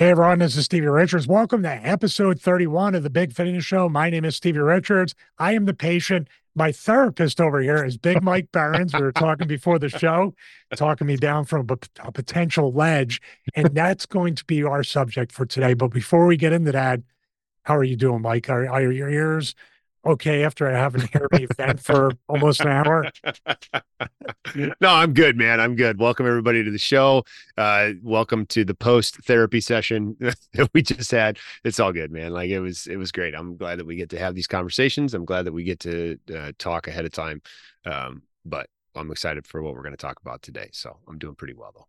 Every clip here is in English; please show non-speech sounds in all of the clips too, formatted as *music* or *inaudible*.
Hey everyone, this is Stevie Richards. Welcome to episode 31 of the Big Fitness Show. My name is Stevie Richards. I am the patient. My therapist over here is Big Mike Behrens. We were talking before the show, talking me down from a, potential ledge. And that's going to be our subject for today. But before we get into that, how are you doing, Mike? Are, are your ears okay after having heard me vent for almost an hour? *laughs* no, I'm good, man. I'm good. Welcome everybody to the show. Uh, welcome to the post therapy session *laughs* that we just had. It's all good, man. Like it was, it was great. I'm glad that we get to have these conversations. I'm glad that we get to uh, talk ahead of time. Um, but I'm excited for what we're going to talk about today. So I'm doing pretty well though.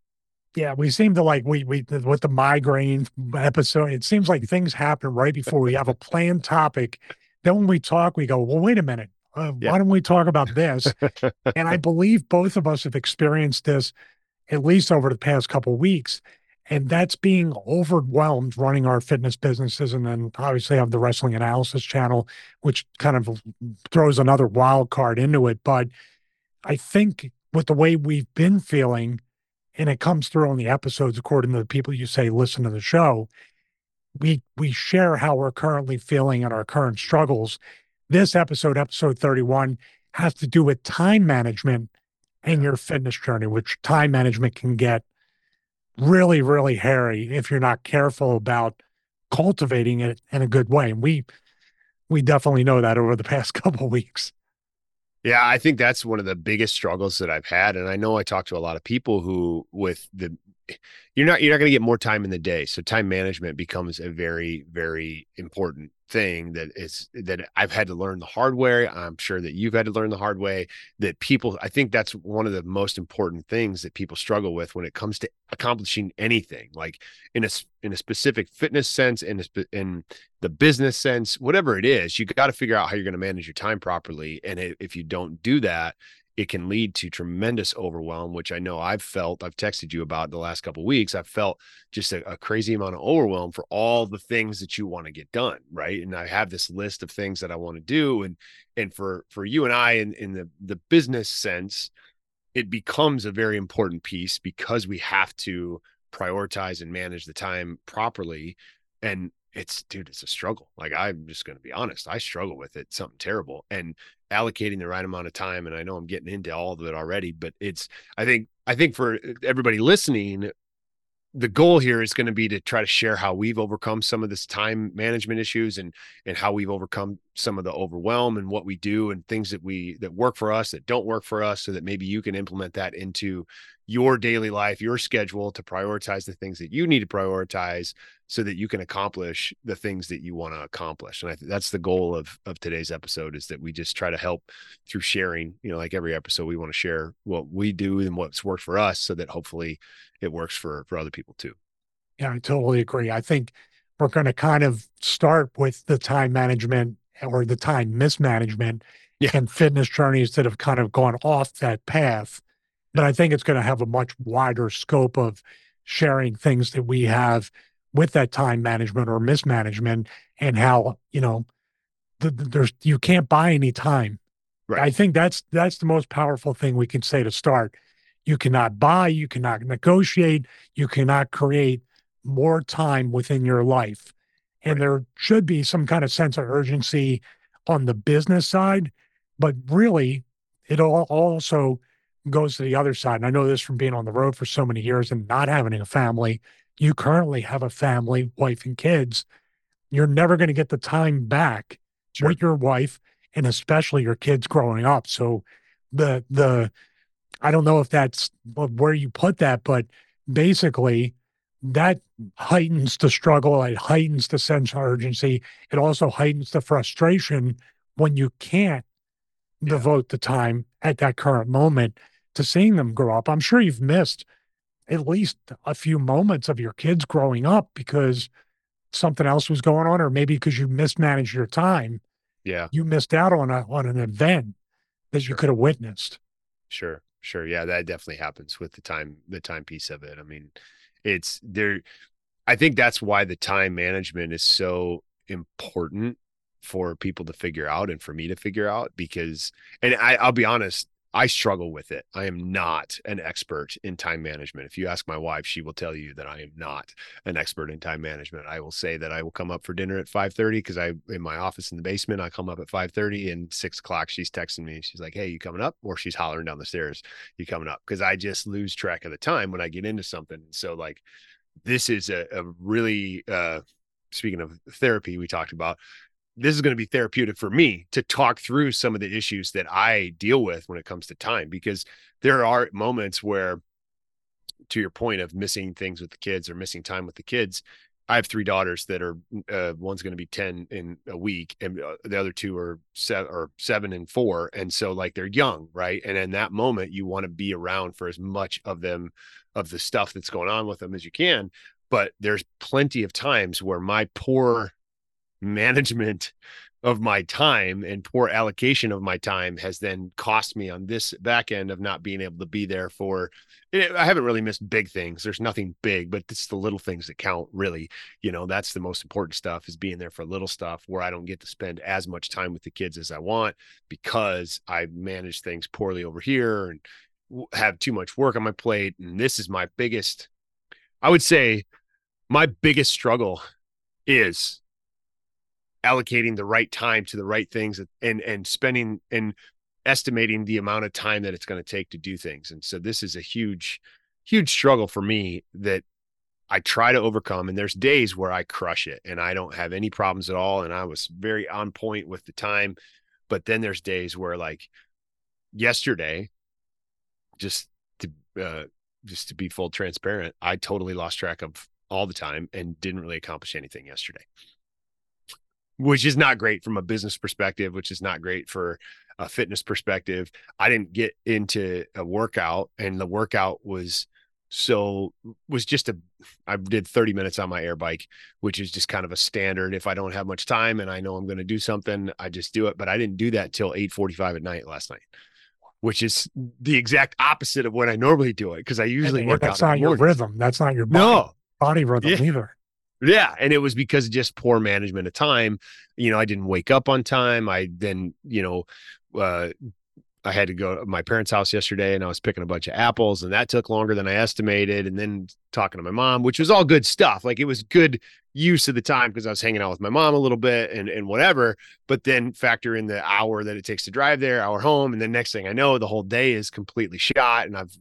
Yeah, we seem to like we we with the migraine episode. It seems like things happen right before we have a planned topic, then when we talk, we go, well, wait a minute. Uh, yeah. Why don't we talk about this? *laughs* and I believe both of us have experienced this at least over the past couple weeks. And that's being overwhelmed running our fitness businesses. And then obviously have the wrestling analysis channel, which kind of throws another wild card into it. But I think with the way we've been feeling, and it comes through on the episodes according to the people you say listen to the show, we we share how we're currently feeling and our current struggles. This episode, episode 31, has to do with time management and your fitness journey, which time management can get really, really hairy if you're not careful about cultivating it in a good way. And we we definitely know that over the *laughs* past couple weeks. Yeah, I think that's one of the biggest struggles that I've had. And I know I talk to a lot of people who with the you're not you're not going to get more time in the day. So time management becomes a very very important thing that is that I've had to learn the hard way. I'm sure that you've had to learn the hard way that people I think that's one of the most important things that people struggle with when it comes to accomplishing anything like in a in a specific fitness sense in a, in the business sense whatever it is you got to figure out how you're going to manage your time properly. And if you don't do that it can lead to tremendous overwhelm, which I know I've felt. I've texted you about the last couple weeks. I've felt just a, a, crazy amount of overwhelm for all the things that you want to get done, right? And I have this list of things that I want to do, and and for for you and I, in in the the business sense, it becomes a very important piece because we have to prioritize and manage the time properly. And it's dude, it's a struggle. Like I'm just going to be honest, I struggle with it, something terrible, and allocating the right amount of time. And I know I'm getting into all of it already, but it's I think I think for uh, everybody listening, the goal here is going to be to try to share how we've overcome some of this time management issues and and how we've overcome some of the overwhelm and what we do and things that we that work for us that don't work for us so that maybe you can implement that into your daily life your schedule to prioritize the things that you need to prioritize so that you can accomplish the things that you want to accomplish and i think that's the goal of of today's episode is that we just try to help through sharing you know like every episode we want to share what we do and what's worked for us so that hopefully it works for for other people too. Yeah, I totally agree. I think we're going to kind of start with the time management or the time mismanagement yeah. and fitness journeys that have kind of gone off that path. But I think it's going to have a much wider scope of sharing things that we have with that time management or mismanagement and how, you know, the, the, there's you can't buy any time. Right. I think that's that's the most powerful thing we can say to start you cannot buy, you cannot negotiate, you cannot create more time within your life. And right. there should be some kind of sense of urgency on the business side, but really, it all also goes to the other side. And I know this from being on the road for so many years and not having a family. You currently have a family, wife, and kids. You're never going to get the time back sure. with your wife and especially your kids growing up. So the the I don't know if that's where you put that, but basically that heightens the struggle. It heightens the sense of urgency. It also heightens the frustration when you can't yeah. devote the time at that current moment to seeing them grow up. I'm sure you've missed at least a few moments of your kids growing up because something else was going on, or maybe because you mismanaged your time. Yeah. You missed out on a on an event that sure. you could have witnessed. Sure sure yeah that definitely happens with the time the time piece of it i mean it's there i think that's why the time management is so important for people to figure out and for me to figure out because and I, i'll be honest I struggle with it. I am not an expert in time management. If you ask my wife, she will tell you that I am not an expert in time management. I will say that I will come up for dinner at 5:30 because I in my office in the basement, I come up at 5:30 and six o'clock she's texting me. She's like, Hey, you coming up? Or she's hollering down the stairs, you coming up? Because I just lose track of the time when I get into something. So like this is a, a really uh speaking of therapy we talked about this is going to be therapeutic for me to talk through some of the issues that I deal with when it comes to time because there are moments where to your point of missing things with the kids or missing time with the kids I have three daughters that are uh, one's going to be 10 in a week and uh, the other two are seven or seven and four and so like they're young right? And in that moment you want to be around for as much of them of the stuff that's going on with them as you can but there's plenty of times where my poor management of my time and poor allocation of my time has then cost me on this back end of not being able to be there for eh, I haven't really missed big things. There's nothing big, but it's the little things that count really. You know, that's the most important stuff is being there for little stuff where I don't get to spend as much time with the kids as I want because I manage things poorly over here and have too much work on my plate and this is my biggest I would say my biggest struggle is allocating the right time to the right things and and spending and estimating the amount of time that it's going to take to do things. And so this is a huge huge struggle for me that I try to overcome and there's days where I crush it and I don't have any problems at all and I was very on point with the time. But then there's days where like yesterday just to uh just to be full transparent I totally lost track of all the time and didn't really accomplish anything yesterday which is not great from a business perspective, which is not great for a fitness perspective. I didn't get into a workout and the workout was so was just a I did 30 minutes on my air bike, which is just kind of a standard. If I don't have much time and I know I'm going to do something, I just do it. But I didn't do that till 8:45 at night last night, which is the exact opposite of when I normally do it because I usually work that's out. That's not your rhythm. That's not your body, no body rhythm yeah. either. Yeah, and it was because of just poor management of time. You know, I didn't wake up on time. I then, you know, uh, I had to go to my parents' house yesterday and I was picking a bunch of apples and that took longer than I estimated. And then talking to my mom, which was all good stuff. Like it was good use of the time because I was hanging out with my mom a little bit and, and whatever. But then factor in the hour that it takes to drive there, hour home. And then next thing I know, the whole day is completely shot and I've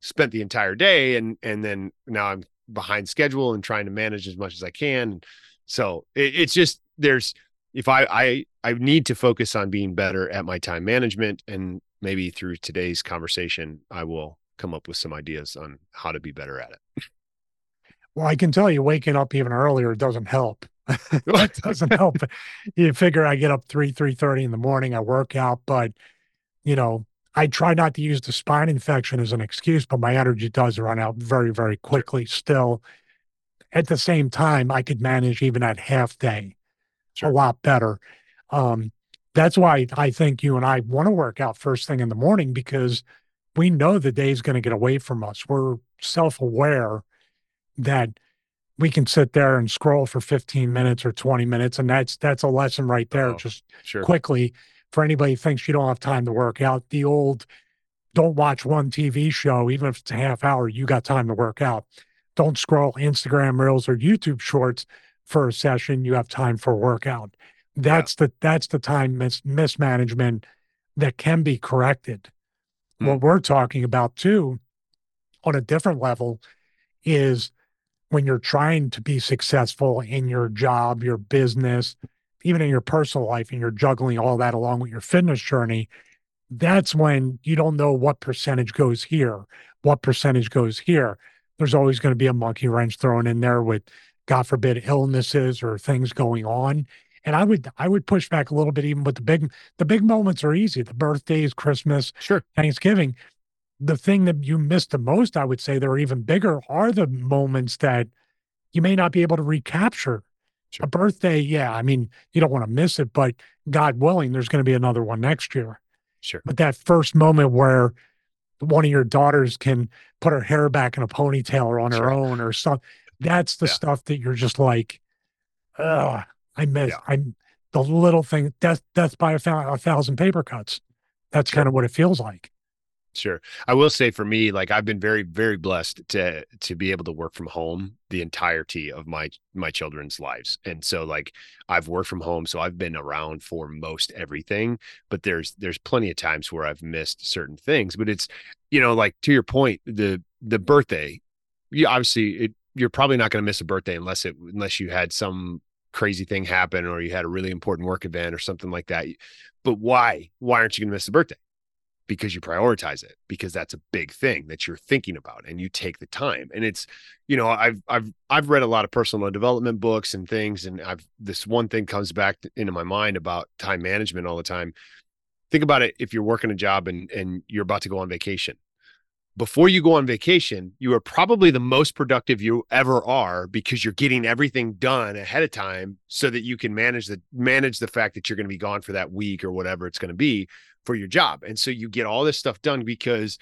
spent the entire day and and then now I'm behind schedule and trying to manage as much as I can. So it, it's just there's if I I I need to focus on being better at my time management and maybe through today's conversation I will come up with some ideas on how to be better at it. Well, I can tell you waking up even earlier doesn't help. *laughs* it *laughs* doesn't help. You figure I get up three, three thirty in the morning, I work out, but you know, I try not to use the spine infection as an excuse, but my energy does run out very, very quickly still. At the same time, I could manage even at half day sure. a lot better. Um, that's why I think you and I want to work out first thing in the morning because we know the day is going to get away from us. We're self aware that we can sit there and scroll for 15 minutes or 20 minutes. And that's that's a lesson right there. Oh, just sure. quickly for anybody who thinks you don't have time to work out, the old don't watch one TV show, even if it's a half hour, you got time to work out. Don't scroll Instagram reels or YouTube shorts for a session, you have time for workout. That's yeah. the that's the time mis- mismanagement that can be corrected. Hmm. What we're talking about too, on a different level, is when you're trying to be successful in your job, your business, even in your personal life and you're juggling all that along with your fitness journey, that's when you don't know what percentage goes here, what percentage goes here. There's always going to be a monkey wrench thrown in there with, God forbid, illnesses or things going on. And I would I would push back a little bit even with the big the big moments are easy. The birthdays, Christmas, sure, Thanksgiving. The thing that you miss the most, I would say, that are even bigger are the moments that you may not be able to recapture Sure. A birthday, yeah. I mean, you don't want to miss it, but God willing, there's going to be another one next year. Sure. But that first moment where one of your daughters can put her hair back in a ponytail or on sure. her own or something, that's the yeah. stuff that you're just like, ugh, I miss. Yeah. I'm the little thing, death, death by a, a thousand paper cuts. That's sure. kind of what it feels like. Sure. I will say for me, like I've been very, very blessed to to be able to work from home the entirety of my my children's lives. And so like I've worked from home, so I've been around for most everything, but there's there's plenty of times where I've missed certain things. But it's, you know, like to your point, the the birthday, you obviously it, you're probably not going to miss a birthday unless it unless you had some crazy thing happen or you had a really important work event or something like that. But why? Why aren't you going to miss the birthday? Because you prioritize it because that's a big thing that you're thinking about and you take the time. And it's you know i've i've i've read a lot of personal development books and things and i've this one thing comes back into my mind about time management all the time. Think about it if you're working a job and and you're about to go on vacation before you go on vacation you are probably the most productive you ever are because you're getting everything done ahead of time so that you can manage the manage the fact that you're going to be gone for that week or whatever it's going to be for your job. And so you get all this stuff done because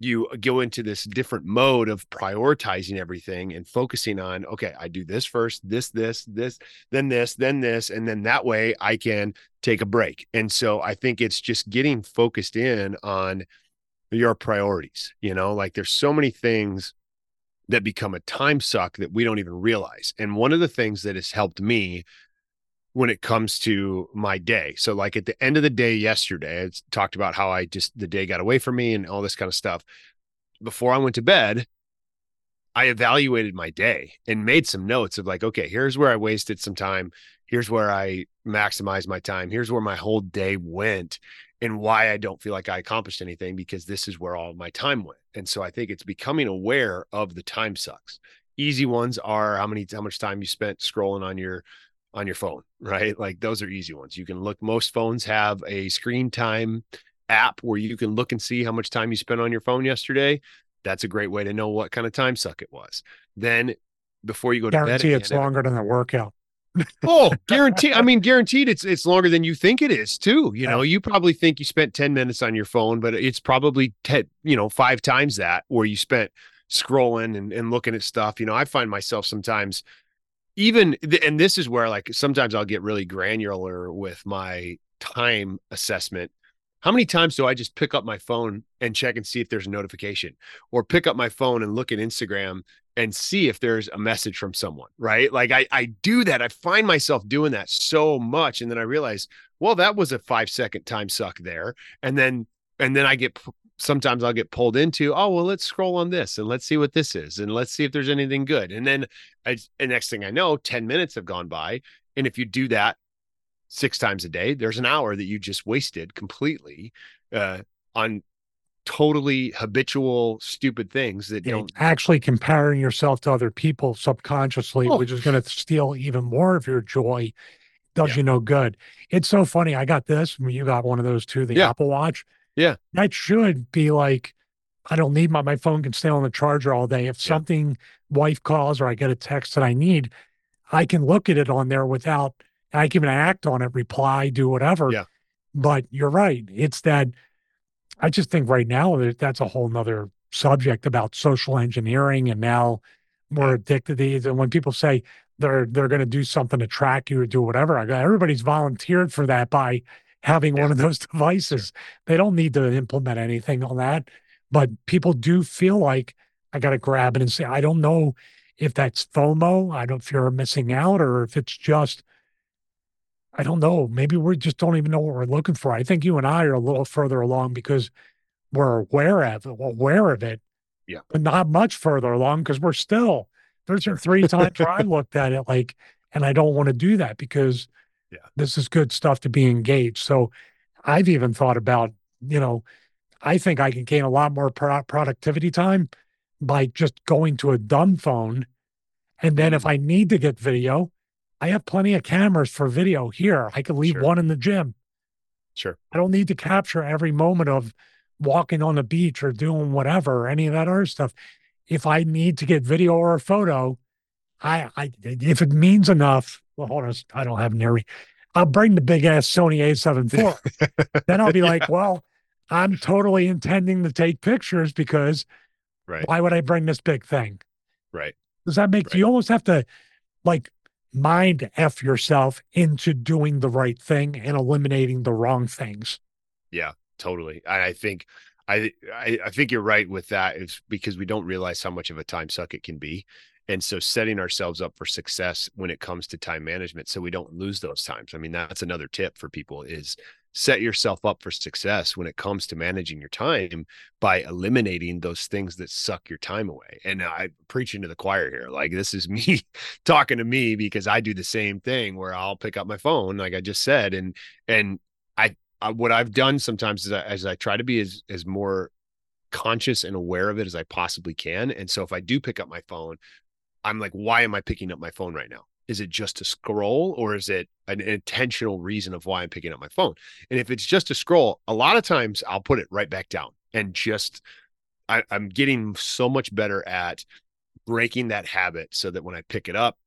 you go into this different mode of prioritizing everything and focusing on okay i do this first this this this then this then this and then that way i can take a break and so i think it's just getting focused in on your priorities you know like there's so many things that become a time suck that we don't even realize and one of the things that has helped me when it comes to my day. So, like at the end of the day yesterday, I talked about how I just the day got away from me and all this kind of stuff. Before I went to bed, I evaluated my day and made some notes of like, okay, here's where I wasted some time. Here's where I maximized my time. Here's where my whole day went and why I don't feel like I accomplished anything because this is where all my time went. And so I think it's becoming aware of the time sucks. Easy ones are how many how much time you spent scrolling on your on your phone, *laughs* right? Like those are easy ones. You can look, most phones have a screen time app where you can look and see how much time you spent on your phone yesterday. That's a great way to know what kind of time suck it was. Then before you go to guarantee bed, it's longer than a workout. Oh, guarantee. I mean, guaranteed it's it's longer than you think it is too. You know, you probably think you spent 10 minutes on your phone, but it's probably 10, you know, five times that where you spent scrolling and, and looking at stuff. You know, I find myself sometimes even and this is where like sometimes I'll get really granular with my time assessment. How many times do I just pick up my phone and check and see if there's a notification or pick up my phone and look at Instagram and see if there's a message from someone, right? Like I I do that. I find myself doing that so much and then I realize, well, that was a 5 second time suck there. And then and then I get sometimes I'll get pulled into, oh, well, let's scroll on this and let's see what this is and let's see if there's anything good. And then I, the next thing I know, 10 minutes have gone by. And if you do that six times a day, there's an hour that you just wasted completely uh, on totally habitual, stupid things that you don't. actually comparing yourself to other people subconsciously, Oh. which is going to steal even more of your joy, does Yeah. you no good. It's so funny. I got this. I mean, you got one of those too, the Yeah. Apple Watch. Yeah. That should be like, I don't need my, my phone can stay on the charger all day. If Yeah. something wife calls or I get a text that I need, I can look at it on there without, I can even act on it, reply, do whatever. Yeah. But you're right. It's that I just think right now that that's a whole nother subject about social engineering and now we're addicted to these. And when people say they're they're going to do something to track you or do whatever, I go, everybody's volunteered for that by having one of those *laughs* devices. They don't need to implement anything on that, but people do feel like I got to grab it and say, I don't know if that's FOMO. I don't fear missing out or if it's just I don't know. Maybe we just don't even know what we're looking for. I think you and I are a little further along because we're aware of it, aware of it, Yeah. but not much further along because we're still. There's been three times where I *laughs* looked at it like, and I don't want to do that because Yeah. this is good stuff to be engaged. So I've even thought about, you know, I think I can gain a lot more pro- productivity time by just going to a dumb phone. And then if mm-hmm. I need to get video, I have plenty of cameras for video here. I could leave Sure. one in the gym. Sure. I don't need to capture every moment of walking on the beach or doing whatever, any of that other stuff. If I need to get video or a photo, I, I if it means enough, well, hold on, I don't have near me. I'll bring the big ass Sony A7 IV. *laughs* then I'll be like, well, I'm totally intending to take pictures because Right. why would I bring this big thing? Right. Does that make Right. you almost have to like mind F yourself into doing the right thing and eliminating the wrong things? Yeah, totally. And I think I, I I think you're right with that. It's because we don't realize how much of a time suck it can be. And so setting ourselves up for success when it comes to time management so we don't lose those times. I mean, that's another tip for people is set yourself up for success when it comes to managing your time by eliminating those things that suck your time away. And I'm preaching to the choir here. Like this is *laughs* me talking to me because I do the same thing where I'll pick up my phone, like I just said, and and I, I what I've done sometimes is I, as I try to be as as more conscious and aware of it as I possibly can. And so if I do pick up my phone, I'm like, why am I picking up my phone right now? Is it just a scroll or is it an intentional reason of why I'm picking up my phone? And if it's just a scroll, a lot of times I'll put it right back down and just, I, I'm getting so much better at breaking that habit so that when I pick it up,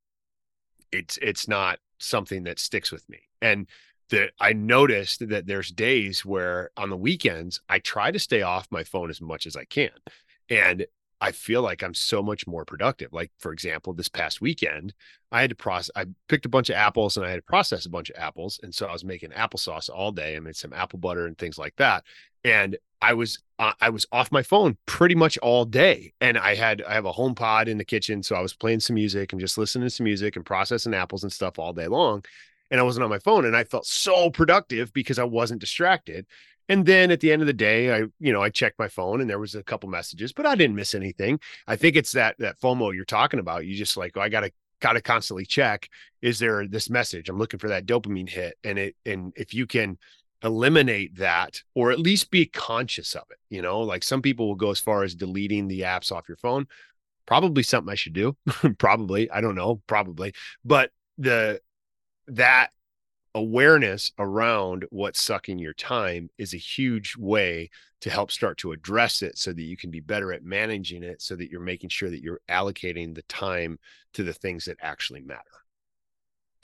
it's, it's not something that sticks with me. And that I noticed that there's days where on the weekends, I try to stay off my phone as much as I can. And I feel like I'm so much more productive. Like, for example, this past weekend, I had to process, I picked a bunch of apples and I had to process a bunch of apples. And so I was making applesauce all day. I made some apple butter and things like that. And I was, uh, I was off my phone pretty much all day. And I had, I have a HomePod in the kitchen. So I was playing some music and just listening to some music and processing apples and stuff all day long. And I wasn't on my phone. And I felt so productive because I wasn't distracted. And then at the end of the day, I, you know, I checked my phone and there was a couple messages, but I didn't miss anything. I think it's that that FOMO you're talking about. You just like, oh, I gotta gotta constantly check. Is there this message? I'm looking for that dopamine hit. And it and if you can eliminate that or at least be conscious of it, you know, like some people will go as far as deleting the apps off your phone. Probably something I should do. *laughs* probably. I don't know, probably. But the that awareness around what's sucking your time is a huge way to help start to address it so that you can be better at managing it so that you're making sure that you're allocating the time to the things that actually matter.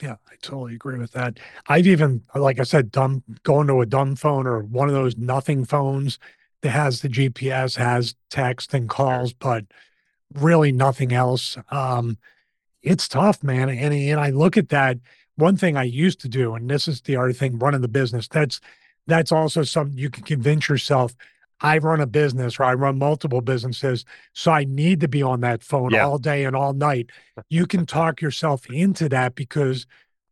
Yeah, I totally agree with that. I've even, like I said, dumb going to a dumb phone or one of those nothing phones that has the GPS, has text and calls, but really nothing else. Um, it's tough, man. And, and I look at that one thing I used to do, and this is the other thing, running the business. That's that's also something you can convince yourself. I run a business or I run multiple businesses, so I need to be on that phone yeah. all day and all night. You can talk yourself into that because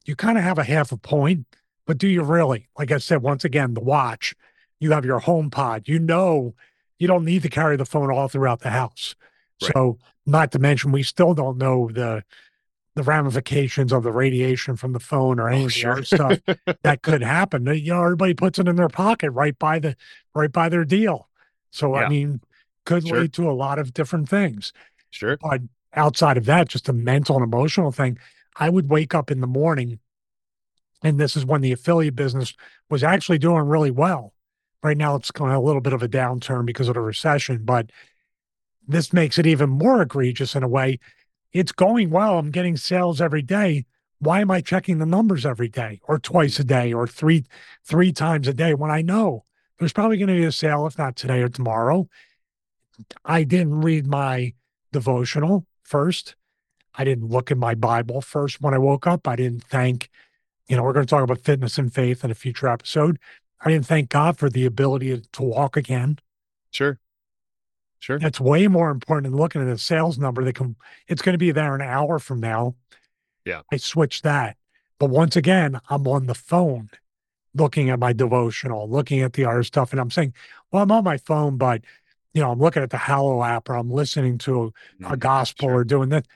you kind of have a half a point, but do you really? Like I said, once again, the watch, you have your HomePod, you know, you don't need to carry the phone all throughout the house. Right. So, not to mention, we still don't know the the ramifications of the radiation from the phone or any oh, of the sure. other stuff *laughs* that could happen. You know, everybody puts it in their pocket right by the right by their deal. So yeah. I mean, could sure. lead to a lot of different things. Sure. But outside of that, just a mental and emotional thing, I would wake up in the morning, and this is when the affiliate business was actually doing really well. Right now, it's going a little bit of a downturn because of the recession, but this makes it even more egregious in a way it's going well. I'm getting sales every day. Why am I checking the numbers every day or twice a day or three three times a day when I know there's probably going to be a sale if not today or tomorrow? I didn't read my devotional first. I didn't look in my Bible first when I woke up. I didn't thank, you know, we're going to talk about fitness and faith in a future episode. I didn't thank God for the ability to walk again. Sure. Sure. That's way more important than looking at a sales number that can it's going to be there an hour from now. Yeah. I switch that. But once again, I'm on the phone looking at my devotional, looking at the other stuff. And I'm saying, well, I'm on my phone, but you know, I'm looking at the Hallow app or I'm listening to a, a mm-hmm. gospel sure. or doing that.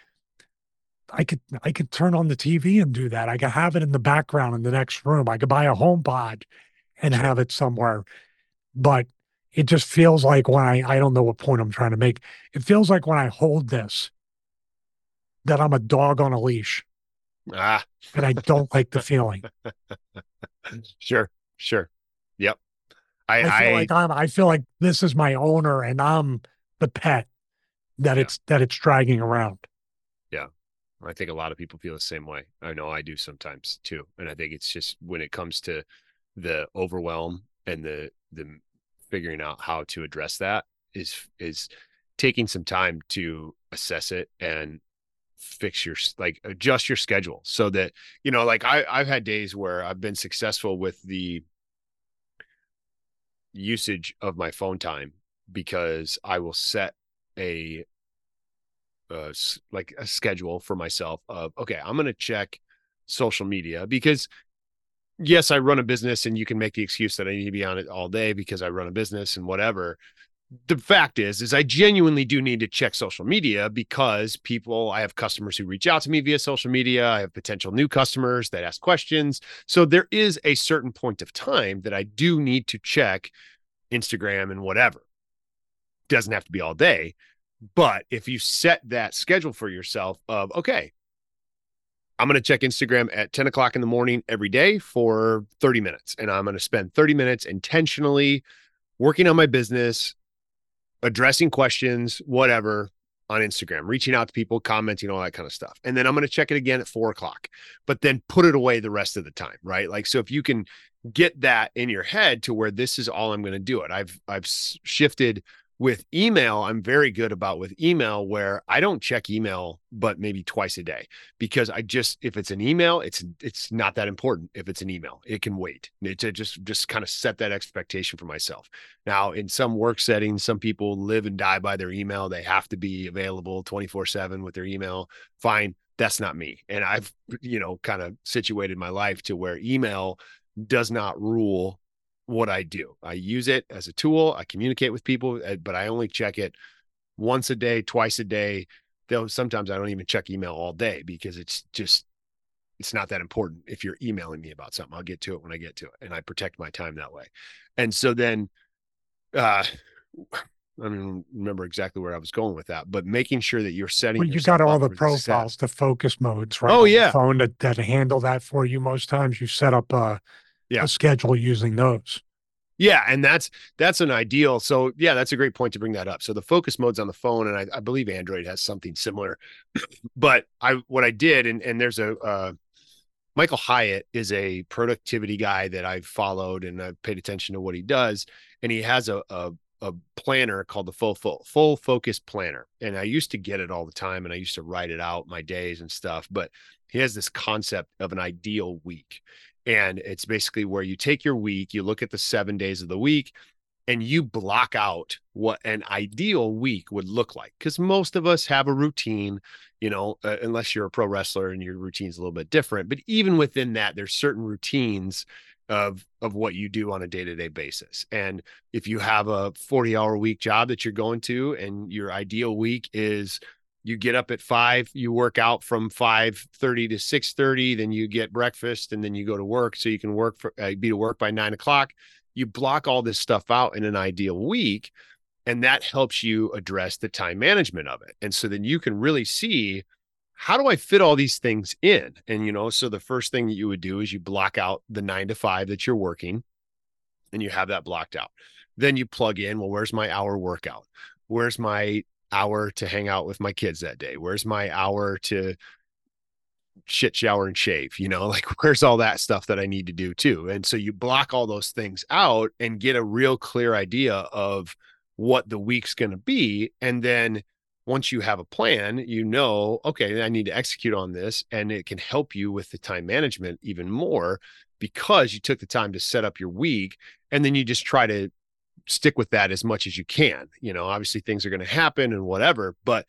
I could I could turn on the TV and do that. I could have it in the background in the next room. I could buy a HomePod and sure. have it somewhere. But it just feels like when I, I don't know what point I'm trying to make. It feels like when I hold this, that I'm a dog on a leash. Ah. and I don't like the feeling. *laughs* Sure, sure. Yep. I, I feel I, like I'm I feel like this is my owner and I'm the pet that yeah. it's that it's dragging around. Yeah. I think a lot of people feel the same way. I know I do sometimes too. And I think it's just when it comes to the overwhelm and the the figuring out how to address that is is taking some time to assess it and fix your like adjust your schedule so that you know like I I've had days where I've been successful with the usage of my phone time because I will set a uh, like a schedule for myself of okay, I'm going to check social media because yes, I run a business and you can make the excuse that I need to be on it all day because I run a business and whatever. The fact is, is I genuinely do need to check social media because people, I have customers who reach out to me via social media. I have potential new customers that ask questions. So there is a certain point of time that I do need to check Instagram and whatever. Doesn't have to be all day. But if you set that schedule for yourself of, okay, I'm going to check Instagram at 10 o'clock in the morning every day for 30 minutes. And I'm going to spend 30 minutes intentionally working on my business, addressing questions, whatever on Instagram, reaching out to people, commenting, all that kind of stuff. And then I'm going to check it again at four o'clock, but then put it away the rest of the time. Right. Like, so if you can get that in your head to where this is all I'm going to do it, I've, I've shifted with email i'm very good about with email where i don't check email but maybe twice a day because i just if it's an email it's it's not that important if it's an email. It can wait. To just just kind of set that expectation for myself. Now in some work settings some people live and die by their email. They have to be available 24 7 with their email. Fine. That's not me. And i've you know kind of situated my life to where email does not rule what I do. I use it as a tool. I communicate with people, eh, but I only check it once a day, twice a day. Though sometimes I don't even check email all day because it's just it's not that important. If you're emailing me about something, I'll get to it when I get to it, and I protect my time that way. And so then, uh, I don't remember exactly where I was going with that, but making sure that you're setting. Well, you got all the profiles, the focus modes, right? Oh yeah, phone that, that handle that for you. Most times, you set up a yeah. a schedule using those. Yeah, and that's that's an ideal. So yeah, that's a great point to bring that up. So the focus mode's on the phone, and I, I believe Android has something similar. *clears throat* but I what I did, and and there's a uh, Michael Hyatt is a productivity guy that I've followed and I've paid attention to what he does, and he has a a, a planner called the full full full focus planner, and I used to get it all the time, and I used to write it out my days and stuff, but he has this concept of an ideal week and it's basically where you take your week, you look at the seven days of the week, and you block out what an ideal week would look like. Because most of us have a routine, you know, uh, unless you're a pro wrestler and your routine's a little bit different. But even within that, there's certain routines of of what you do on a day-to-day basis. And if you have a 40 hour week job that you're going to and your ideal week is you get up at five you work out from 5.30 to 6.30 then you get breakfast and then you go to work. So you can work for uh, be to work by nine o'clock. You block all this stuff out in an ideal week and that helps you address the time management of it. And so then you can really see how do i fit all these things in? And you know so the first thing that you would do is you block out the nine to five that you're working and you have that blocked out. Then you plug in well where's my hour workout? Where's my hour to hang out with my kids that day? Where's my hour to shit shower and shave you know *laughs* like where's all that stuff that i need to do too and so you block all those things out and get a real clear idea of what the week's going to be and then once you have a plan you know okay i need to execute on this and it can help you with the time management even more because you took the time to set up your week and then you just try to stick with that as much as you can. You know, obviously things are going to happen and whatever, but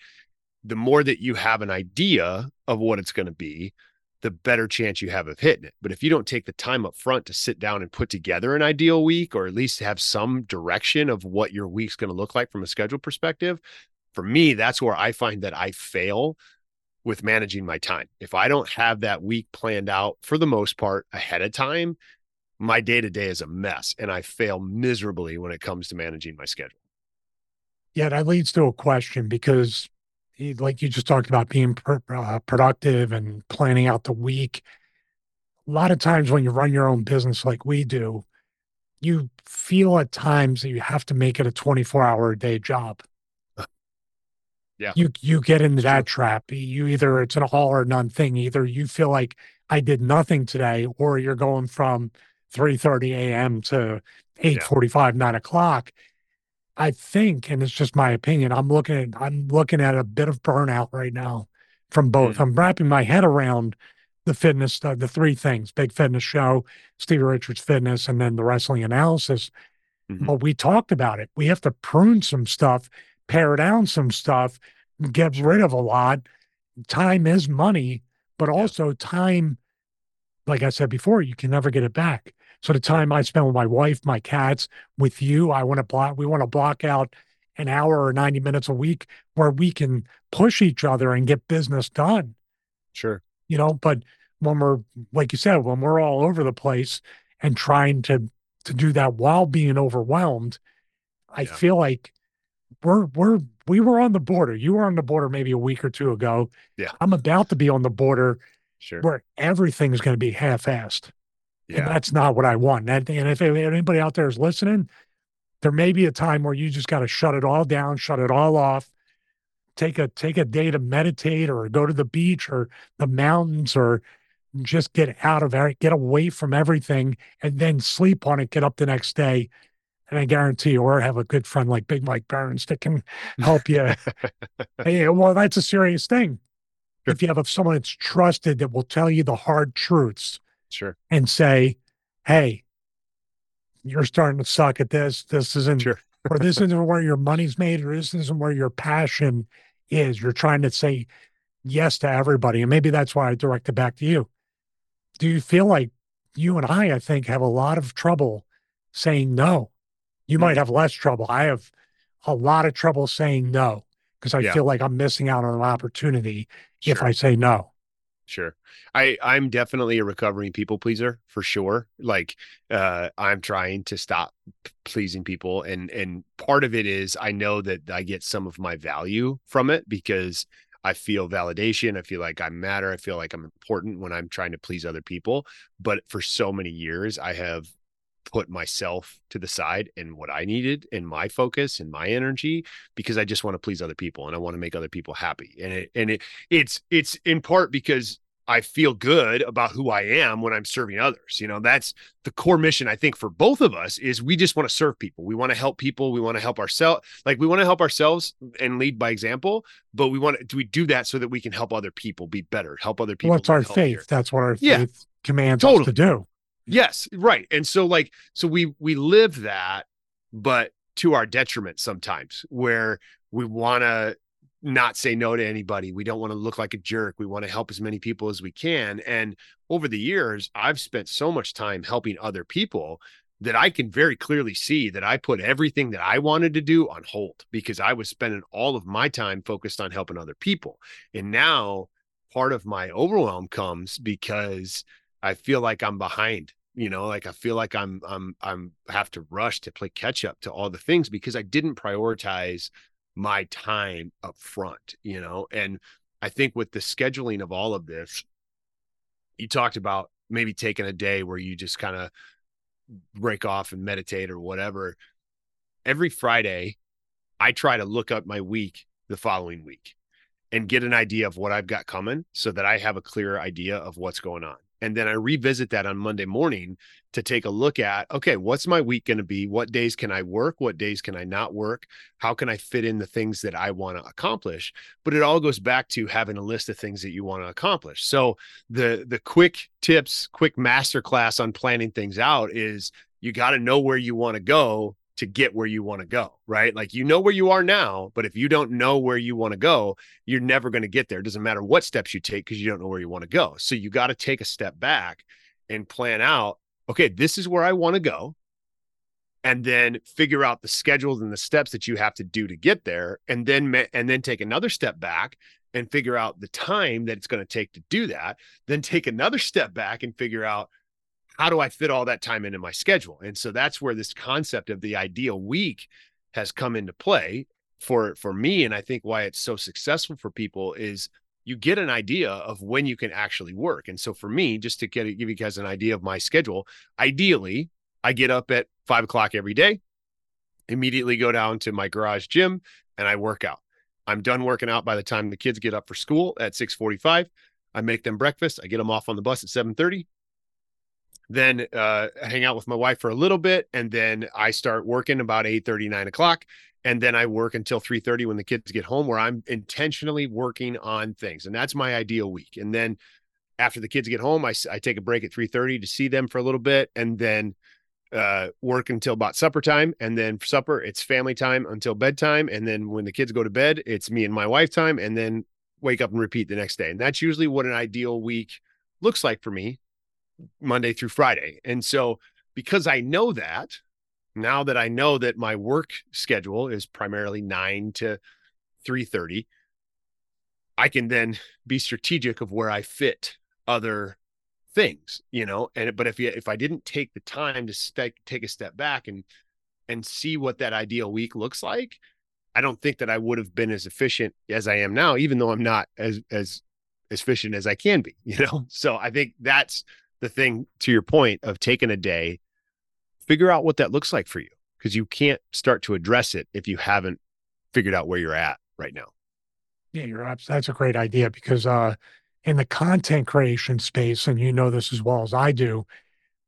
the more that you have an idea of what it's going to be, the better chance you have of hitting it. But if you don't take the time up front to sit down and put together an ideal week or at least have some direction of what your week's going to look like from a schedule perspective, for me, that's where I find that I fail with managing my time. If I don't have that week planned out for the most part ahead of time, my day to day is a mess and I fail miserably when it comes to managing my schedule. Yeah, that leads to a question because, like you just talked about being uh, productive and planning out the week. A lot of times when you run your own business like we do, you feel at times that you have to make it a 24 hour a day job. *laughs* Yeah. You you get into that trap. You either it's an all or none thing. Either you feel like I did nothing today, or you're going from 3:30 a.m. to 8:45, yeah. 9 o'clock. I think, and it's just my opinion, I'm looking at I'm looking at a bit of burnout right now from both. Mm. I'm wrapping my head around the fitness stuff, the three things: big fitness show, Stevie Richards Fitness, and then the wrestling analysis. Mm-hmm. But we talked about it. We have to prune some stuff, pare down some stuff, get rid of a lot. Time is money, but also time, like I said before, you can never get it back. So the time I spend with my wife, my cats, with you, I want to block, we want to block out an hour or 90 minutes a week where we can push each other and get business done. Sure. You know, but when we're, like you said, when we're all over the place and trying to, to do that while being overwhelmed, I yeah. feel like we're, we're, we were on the border. You were on the border maybe a week or two ago. Yeah. I'm about to be on the border sure. where everything's going to be half assed. Yeah. And that's not what I want. And, and if anybody out there is listening, there may be a time where you just got to shut it all down, shut it all off, take a take a day to meditate or go to the beach or the mountains or just get out of get away from everything and then sleep on it, get up the next day. And I guarantee you, or have a good friend like Big Mike Behrens that can help you. *laughs* hey, well, that's a serious thing. Sure. If you have someone that's trusted that will tell you the hard truths, sure, and say, "Hey, you're starting to suck at this. This isn't, sure. *laughs* or this isn't where your money's made, or this isn't where your passion is. You're trying to say yes to everybody. And maybe that's why I direct it back to you. Do you feel like you and I, I think, have a lot of trouble saying no? You hmm. might have less trouble. I have a lot of trouble saying no because I yeah. feel like I'm missing out on an opportunity sure. if I say no. Sure. I I'm definitely a recovering people pleaser for sure. Like uh I'm trying to stop pleasing people and and part of it is I know that I get some of my value from it because I feel validation, I feel like I matter, I feel like I'm important when I'm trying to please other people, but for so many years I have put myself to the side and what I needed and my focus and my energy because I just want to please other people and I want to make other people happy. And it and it it's it's in part because I feel good about who I am when I'm serving others. You know, that's the core mission I think for both of us is we just want to serve people. We want to help people. We want to help ourselves. Like we want to help ourselves and lead by example, but we want to do we do that so that we can help other people be better, help other people. What's our faith? That's what our yeah, faith commands totally. us to do. Yes, right. And so like so we we live that but to our detriment sometimes where we want to not say no to anybody. We don't want to look like a jerk. We want to help as many people as we can. And over the years, I've spent so much time helping other people that I can very clearly see that I put everything that I wanted to do on hold because I was spending all of my time focused on helping other people. And now part of my overwhelm comes because I feel like I'm behind you know like i feel like i'm i'm i'm have to rush to play catch up to all the things because i didn't prioritize my time up front you know? And i think with the scheduling of all of this you talked about maybe taking a day where you just kind of break off and meditate or whatever. Every friday i try to look up my week the following week and get an idea of what i've got coming so that i have a clear idea of what's going on and then I revisit that on Monday morning to take a look at okay, what's my week going to be? What days can I work? What days can I not work? How can I fit in the things that I want to accomplish? But it all goes back to having a list of things that you want to accomplish. So the the quick tips, quick masterclass on planning things out is you got to know where you want to go to get where you want to go, right? Like you know where you are now, but if you don't know where you want to go, you're never going to get there. It doesn't matter what steps you take because you don't know where you want to go. So you got to take a step back and plan out, okay, this is where I want to go. And then figure out the schedules and the steps that you have to do to get there. And then and then take another step back and figure out the time that it's going to take to do that. Then take another step back and figure out how do I fit all that time into my schedule? And so that's where this concept of the ideal week has come into play for for me and I think why it's so successful for people is you get an idea of when you can actually work. And so for me, just to get give you guys an idea of my schedule, ideally, I get up at five o'clock every day, immediately go down to my garage gym and I work out. I'm done working out by the time the kids get up for school at 645. I make them breakfast. I get them off on the bus at 730 then uh, hang out with my wife for a little bit and then i start working about 8 30 9 o'clock and then i work until 3 30 when the kids get home where i'm intentionally working on things and that's my ideal week and then after the kids get home i, I take a break at 3 30 to see them for a little bit and then uh, work until about supper time. And then for supper, it's family time until bedtime. And then when the kids go to bed, it's me and my wife time. And then wake up and repeat the next day. And that's usually what an ideal week looks like for me, Monday through Friday. And so, because I know that, now that I know that my work schedule is primarily 9 to 3:30, I can then be strategic of where I fit other things, you know. And but if if I didn't take the time to st- take a step back and and see what that ideal week looks like, I don't think that I would have been as efficient as I am now, even though I'm not as as as efficient as I can be, *laughs* you know. So I think that's the thing to your point of taking a day, figure out what that looks like for you because you can't start to address it if you haven't figured out where you're at right now. Yeah, you're absolutely that's a great idea because uh in the content creation space, and you know this as well as I do,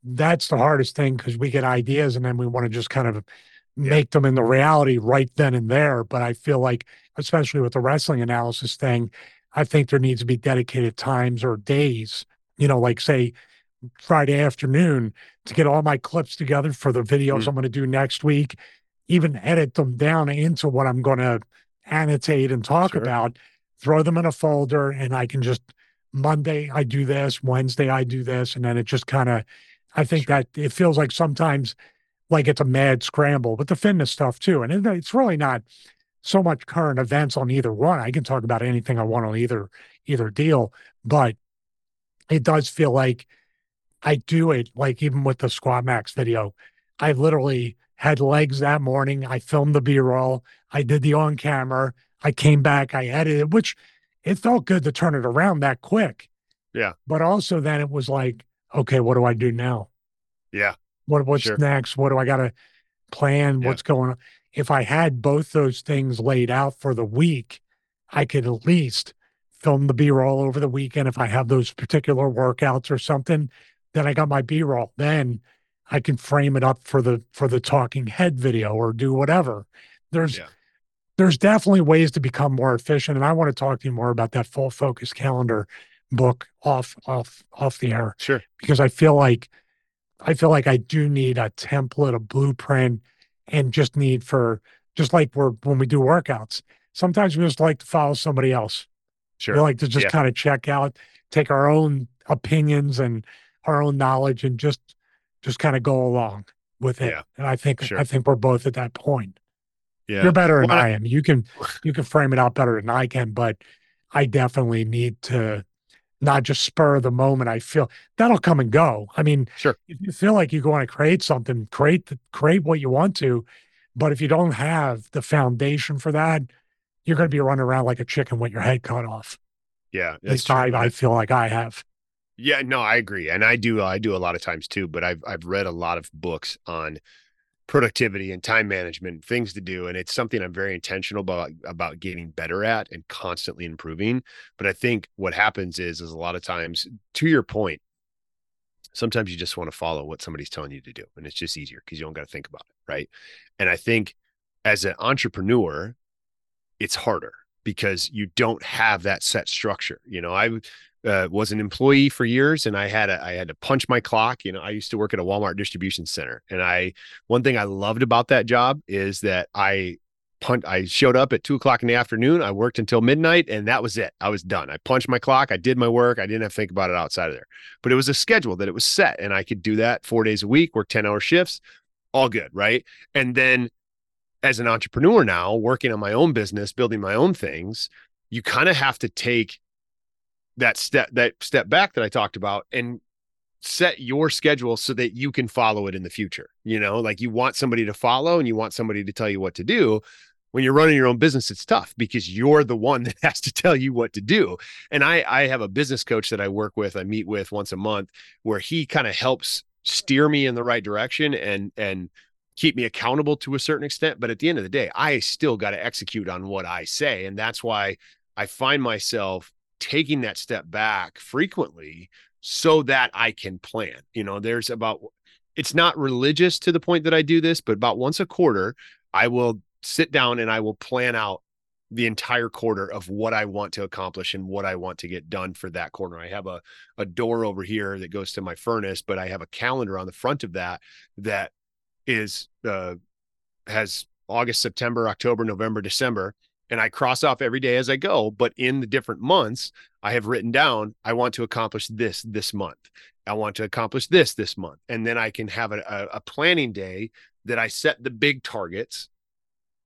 that's the hardest thing because we get ideas and then we want to just kind of make them in the reality right then and there. But I feel like, especially with the wrestling analysis thing, I think there needs to be dedicated times or days, you know, like say Friday afternoon to get all my clips together for the videos mm. I'm going to do next week, even edit them down into what I'm going to annotate and talk sure. about, throw them in a folder, and I can just Monday I do this, Wednesday I do this, and then it just kind of I think sure. that it feels like sometimes like it's a mad scramble, but the fitness stuff too. And it's really not so much current events on either one. I can talk about anything I want on either either deal, but it does feel like I do it like even with the Squat Max video. I literally had legs that morning. I filmed the B-roll. I did the on camera. I came back. I edited, which it felt good to turn it around that quick. Yeah. But also then it was like, okay, what do I do now? Yeah. What what's sure. next? What do I got to plan? Yeah. What's going on? If I had both those things laid out for the week, I could at least film the B roll over the weekend. If I have those particular workouts or something, then I got my B roll. Then I can frame it up for the for the talking head video or do whatever. There's yeah. there's definitely ways to become more efficient, and I want to talk to you more about that full focus calendar book off off off the air. Sure, because I feel like I feel like I do need a template, a blueprint, and just need for just like we're when we do workouts. Sometimes we just like to follow somebody else. Sure. We like to just yeah. kind of check out, take our own opinions and our own knowledge and just just kind of go along with it. Yeah. And I think sure. I think we're both at that point. Yeah. You're better well, than I am. You can *sighs* you can frame it out better than I can, but I definitely need to not just spur the moment. I feel that'll come and go. I mean, sure. If you feel like you want to create something, create the, create what you want to, but if you don't have the foundation for that, you're going to be running around like a chicken with your head cut off. Yeah, at least I, I feel like I have. Yeah, no, I agree, and I do. Uh, I do a lot of times too. But I've I've read a lot of books on productivity and time management things to do and it's something i'm very intentional about about getting better at and constantly improving but i think what happens is is a lot of times to your point sometimes you just want to follow what somebody's telling you to do and it's just easier because you don't got to think about it right and i think as an entrepreneur it's harder because you don't have that set structure you know i uh, was an employee for years and I had a, I had to punch my clock. You know, I used to work at a Walmart distribution center. And I, one thing I loved about that job is that I punt, I showed up at two o'clock in the afternoon. I worked until midnight and that was it. I was done. I punched my clock. I did my work. I didn't have to think about it outside of there, but it was a schedule that it was set and I could do that four days a week, work 10 hour shifts, all good. Right. And then as an entrepreneur now working on my own business, building my own things, you kind of have to take that step that step back that I talked about and set your schedule so that you can follow it in the future. You know, like you want somebody to follow and you want somebody to tell you what to do. When you're running your own business, it's tough because you're the one *laughs* that has to tell you what to do. And I I have a business coach that I work with, I meet with once a month where he kind of helps steer me in the right direction and and keep me accountable to a certain extent, but at the end of the day, I still got to execute on what I say and that's why I find myself taking that step back frequently so that I can plan. You know, there's about it's not religious to the point that I do this, but about once a quarter, I will sit down and I will plan out the entire quarter of what I want to accomplish and what I want to get done for that quarter. I have a a door over here that goes to my furnace, but I have a calendar on the front of that that is uh, has August, September, October, November, December, and I cross off every day as I go. But in the different months, I have written down I want to accomplish this this month. I want to accomplish this this month, and then I can have a, a, a planning day that I set the big targets,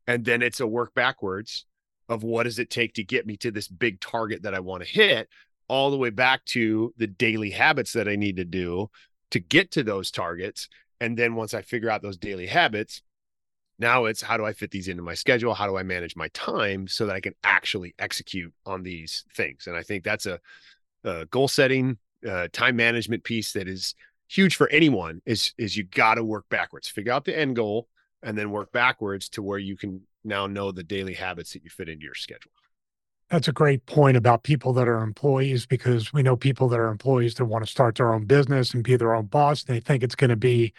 and then it's a work backwards of what does it take to get me to this big target that I want to hit, all the way back to the daily habits that I need to do to get to those targets. And then once I figure out those daily habits, now it's how do I fit these into my schedule? How do I manage my time so that I can actually execute on these things? And I think that's a, a goal setting, uh, time management piece that is huge for anyone. Is is you got to work backwards, figure out the end goal, and then work backwards to where you can now know the daily habits that you fit into your schedule. That's a great point about people that are employees because we know people that are employees that want to start their own business and be their own boss. They think it's going to be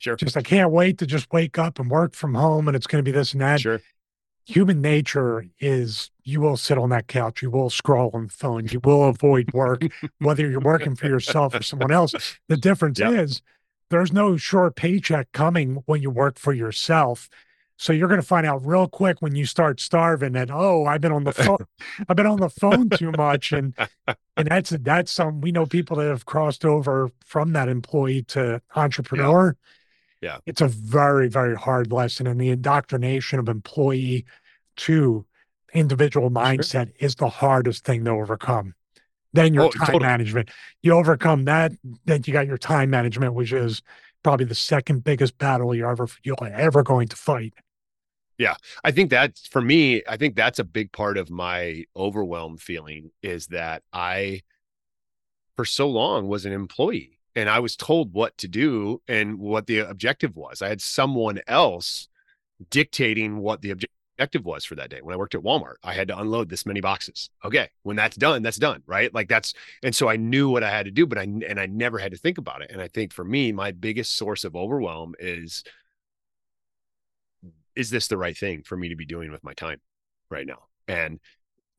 Sure. just, I can't wait to just wake up and work from home and it's going to be this and that. Sure. Human nature is you will sit on that couch, you will scroll on the phone, you will avoid work, whether you're working for yourself or someone else. The difference Yep. is there's no short paycheck coming when you work for yourself. So you're going to find out real quick when you start starving that oh I've been on the phone *laughs* I've been on the phone too much and and that's that's some we know people that have crossed over from that employee to entrepreneur. Yeah. It's a very very hard lesson and the indoctrination of employee to individual mindset is the hardest thing to overcome. Then your Oh, time totally. management. You overcome that, then you got your time management, which is probably the second biggest battle you're ever you're ever going to fight. Yeah. I think that for me, I think that's a big part of my overwhelm feeling is that I, for so long, was an employee and I was told what to do and what the objective was. I had someone else dictating what the objective was for that day. When I worked at Walmart, I had to unload this many boxes. Okay, when that's done, that's done, right? Like that's, and so I knew what I had to do, but I and I never had to think about it. And I think for me, my biggest source of overwhelm is is this the right thing for me to be doing with my time right now? And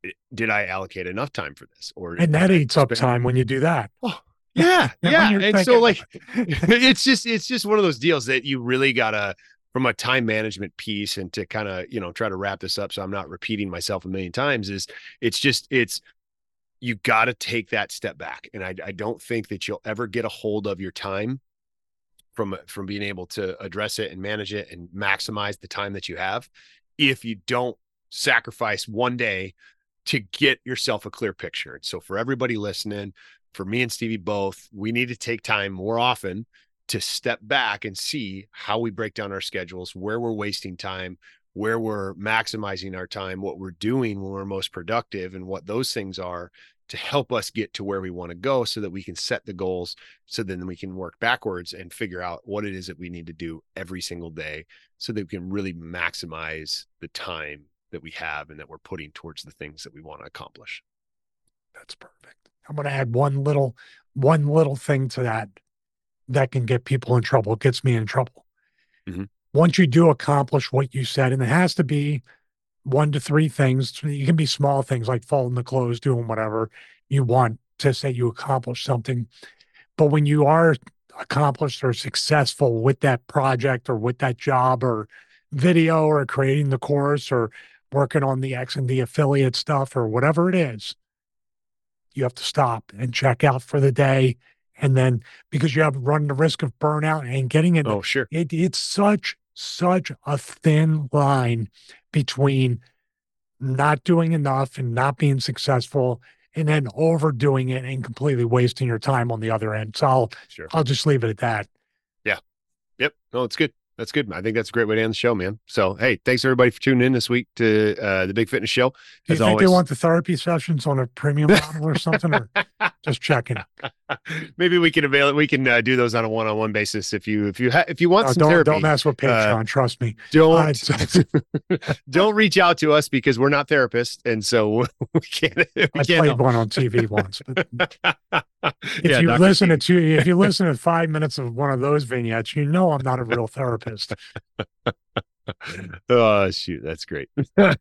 eh, did I allocate enough time for this? Or And that I eats up time when you do that. Oh, yeah, *laughs* yeah. And thinking so like *laughs* it's just it's just one of those deals that you really gotta from a time management piece and to kind of you know try to wrap this up so i'm not repeating myself a million times is it's just it's you got to take that step back and I, I don't think that you'll ever get a hold of your time from from being able to address it and manage it and maximize the time that you have if you don't sacrifice one day to get yourself a clear picture and so for everybody listening for me and stevie both we need to take time more often to step back and see how we break down our schedules, where we're wasting time, where we're maximizing our time, what we're doing when we're most productive, and what those things are to help us get to where we want to go so that we can set the goals so then we can work backwards and figure out what it is that we need to do every single day so that we can really maximize the time that we have and that we're putting towards the things that we want to accomplish. That's perfect. I'm going to add one little one little thing to that that can get people in trouble. It gets me in trouble. Mhm. Once you do accomplish what you said, and it has to be one to three things. You can be small things like folding the clothes, doing whatever you want to say you accomplished something. But when you are accomplished or successful with that project or with that job or video or creating the course or working on the X and the affiliate stuff or whatever it is, you have to stop and check out for the day. And then because you have run the risk of burnout and getting it. Oh, sure. it, it's such, such a thin line between not doing enough and not being successful and then overdoing it and completely wasting your time on the other end. So I'll, Sure. I'll just leave it at that. Yeah. Yep. No, it's good. That's good. I think that's a great way to end the show, man. So, hey, thanks everybody for tuning in this week to uh, the Big Fitness Show. Do you As think always, they want the therapy sessions on a premium model or something or *laughs* just checking? *laughs* maybe we can avail it. We can uh, do those on a one-on-one basis if you if you ha- if you want No, some don't, therapy. don't mess with Patreon. trust me. don't Uh, *laughs* *laughs* don't reach out to us because we're not therapists, and so we can't. We I can't played one on TV once, if Yeah, you Dr. listen T. to two, if you listen to five minutes of one of those vignettes, you know I'm not a real therapist. *laughs* oh shoot, that's great. *laughs* All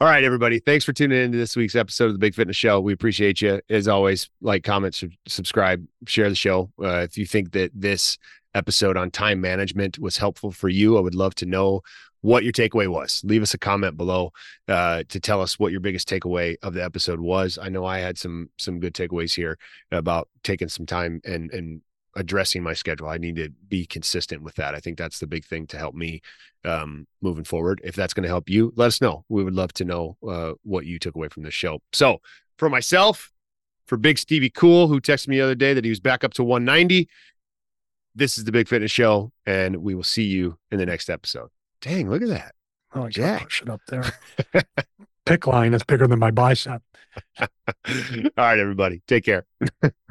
right, everybody. Thanks for tuning into this week's episode of the Big Fitness Show. We appreciate you. As always, like, comment, sub- subscribe, share the show. Uh, if you think that this episode on time management was helpful for you, I would love to know what your takeaway was. Leave us a comment below uh, to tell us what your biggest takeaway of the episode was. I know I had some some good takeaways here about taking some time and and addressing my schedule. I need to be consistent with that. I think that's the big thing to help me um, moving forward. If that's going to help you, let us know. We would love to know uh, what you took away from this show. So for myself, for Big Stevie Cool, who texted me the other day that he was back up to 190. This is the Big Fitness Show, and we will see you in the next episode. Dang, look at that. Oh, I got push it up there. *laughs* Pick line is bigger than my bicep. *laughs* All right, everybody. Take care. *laughs*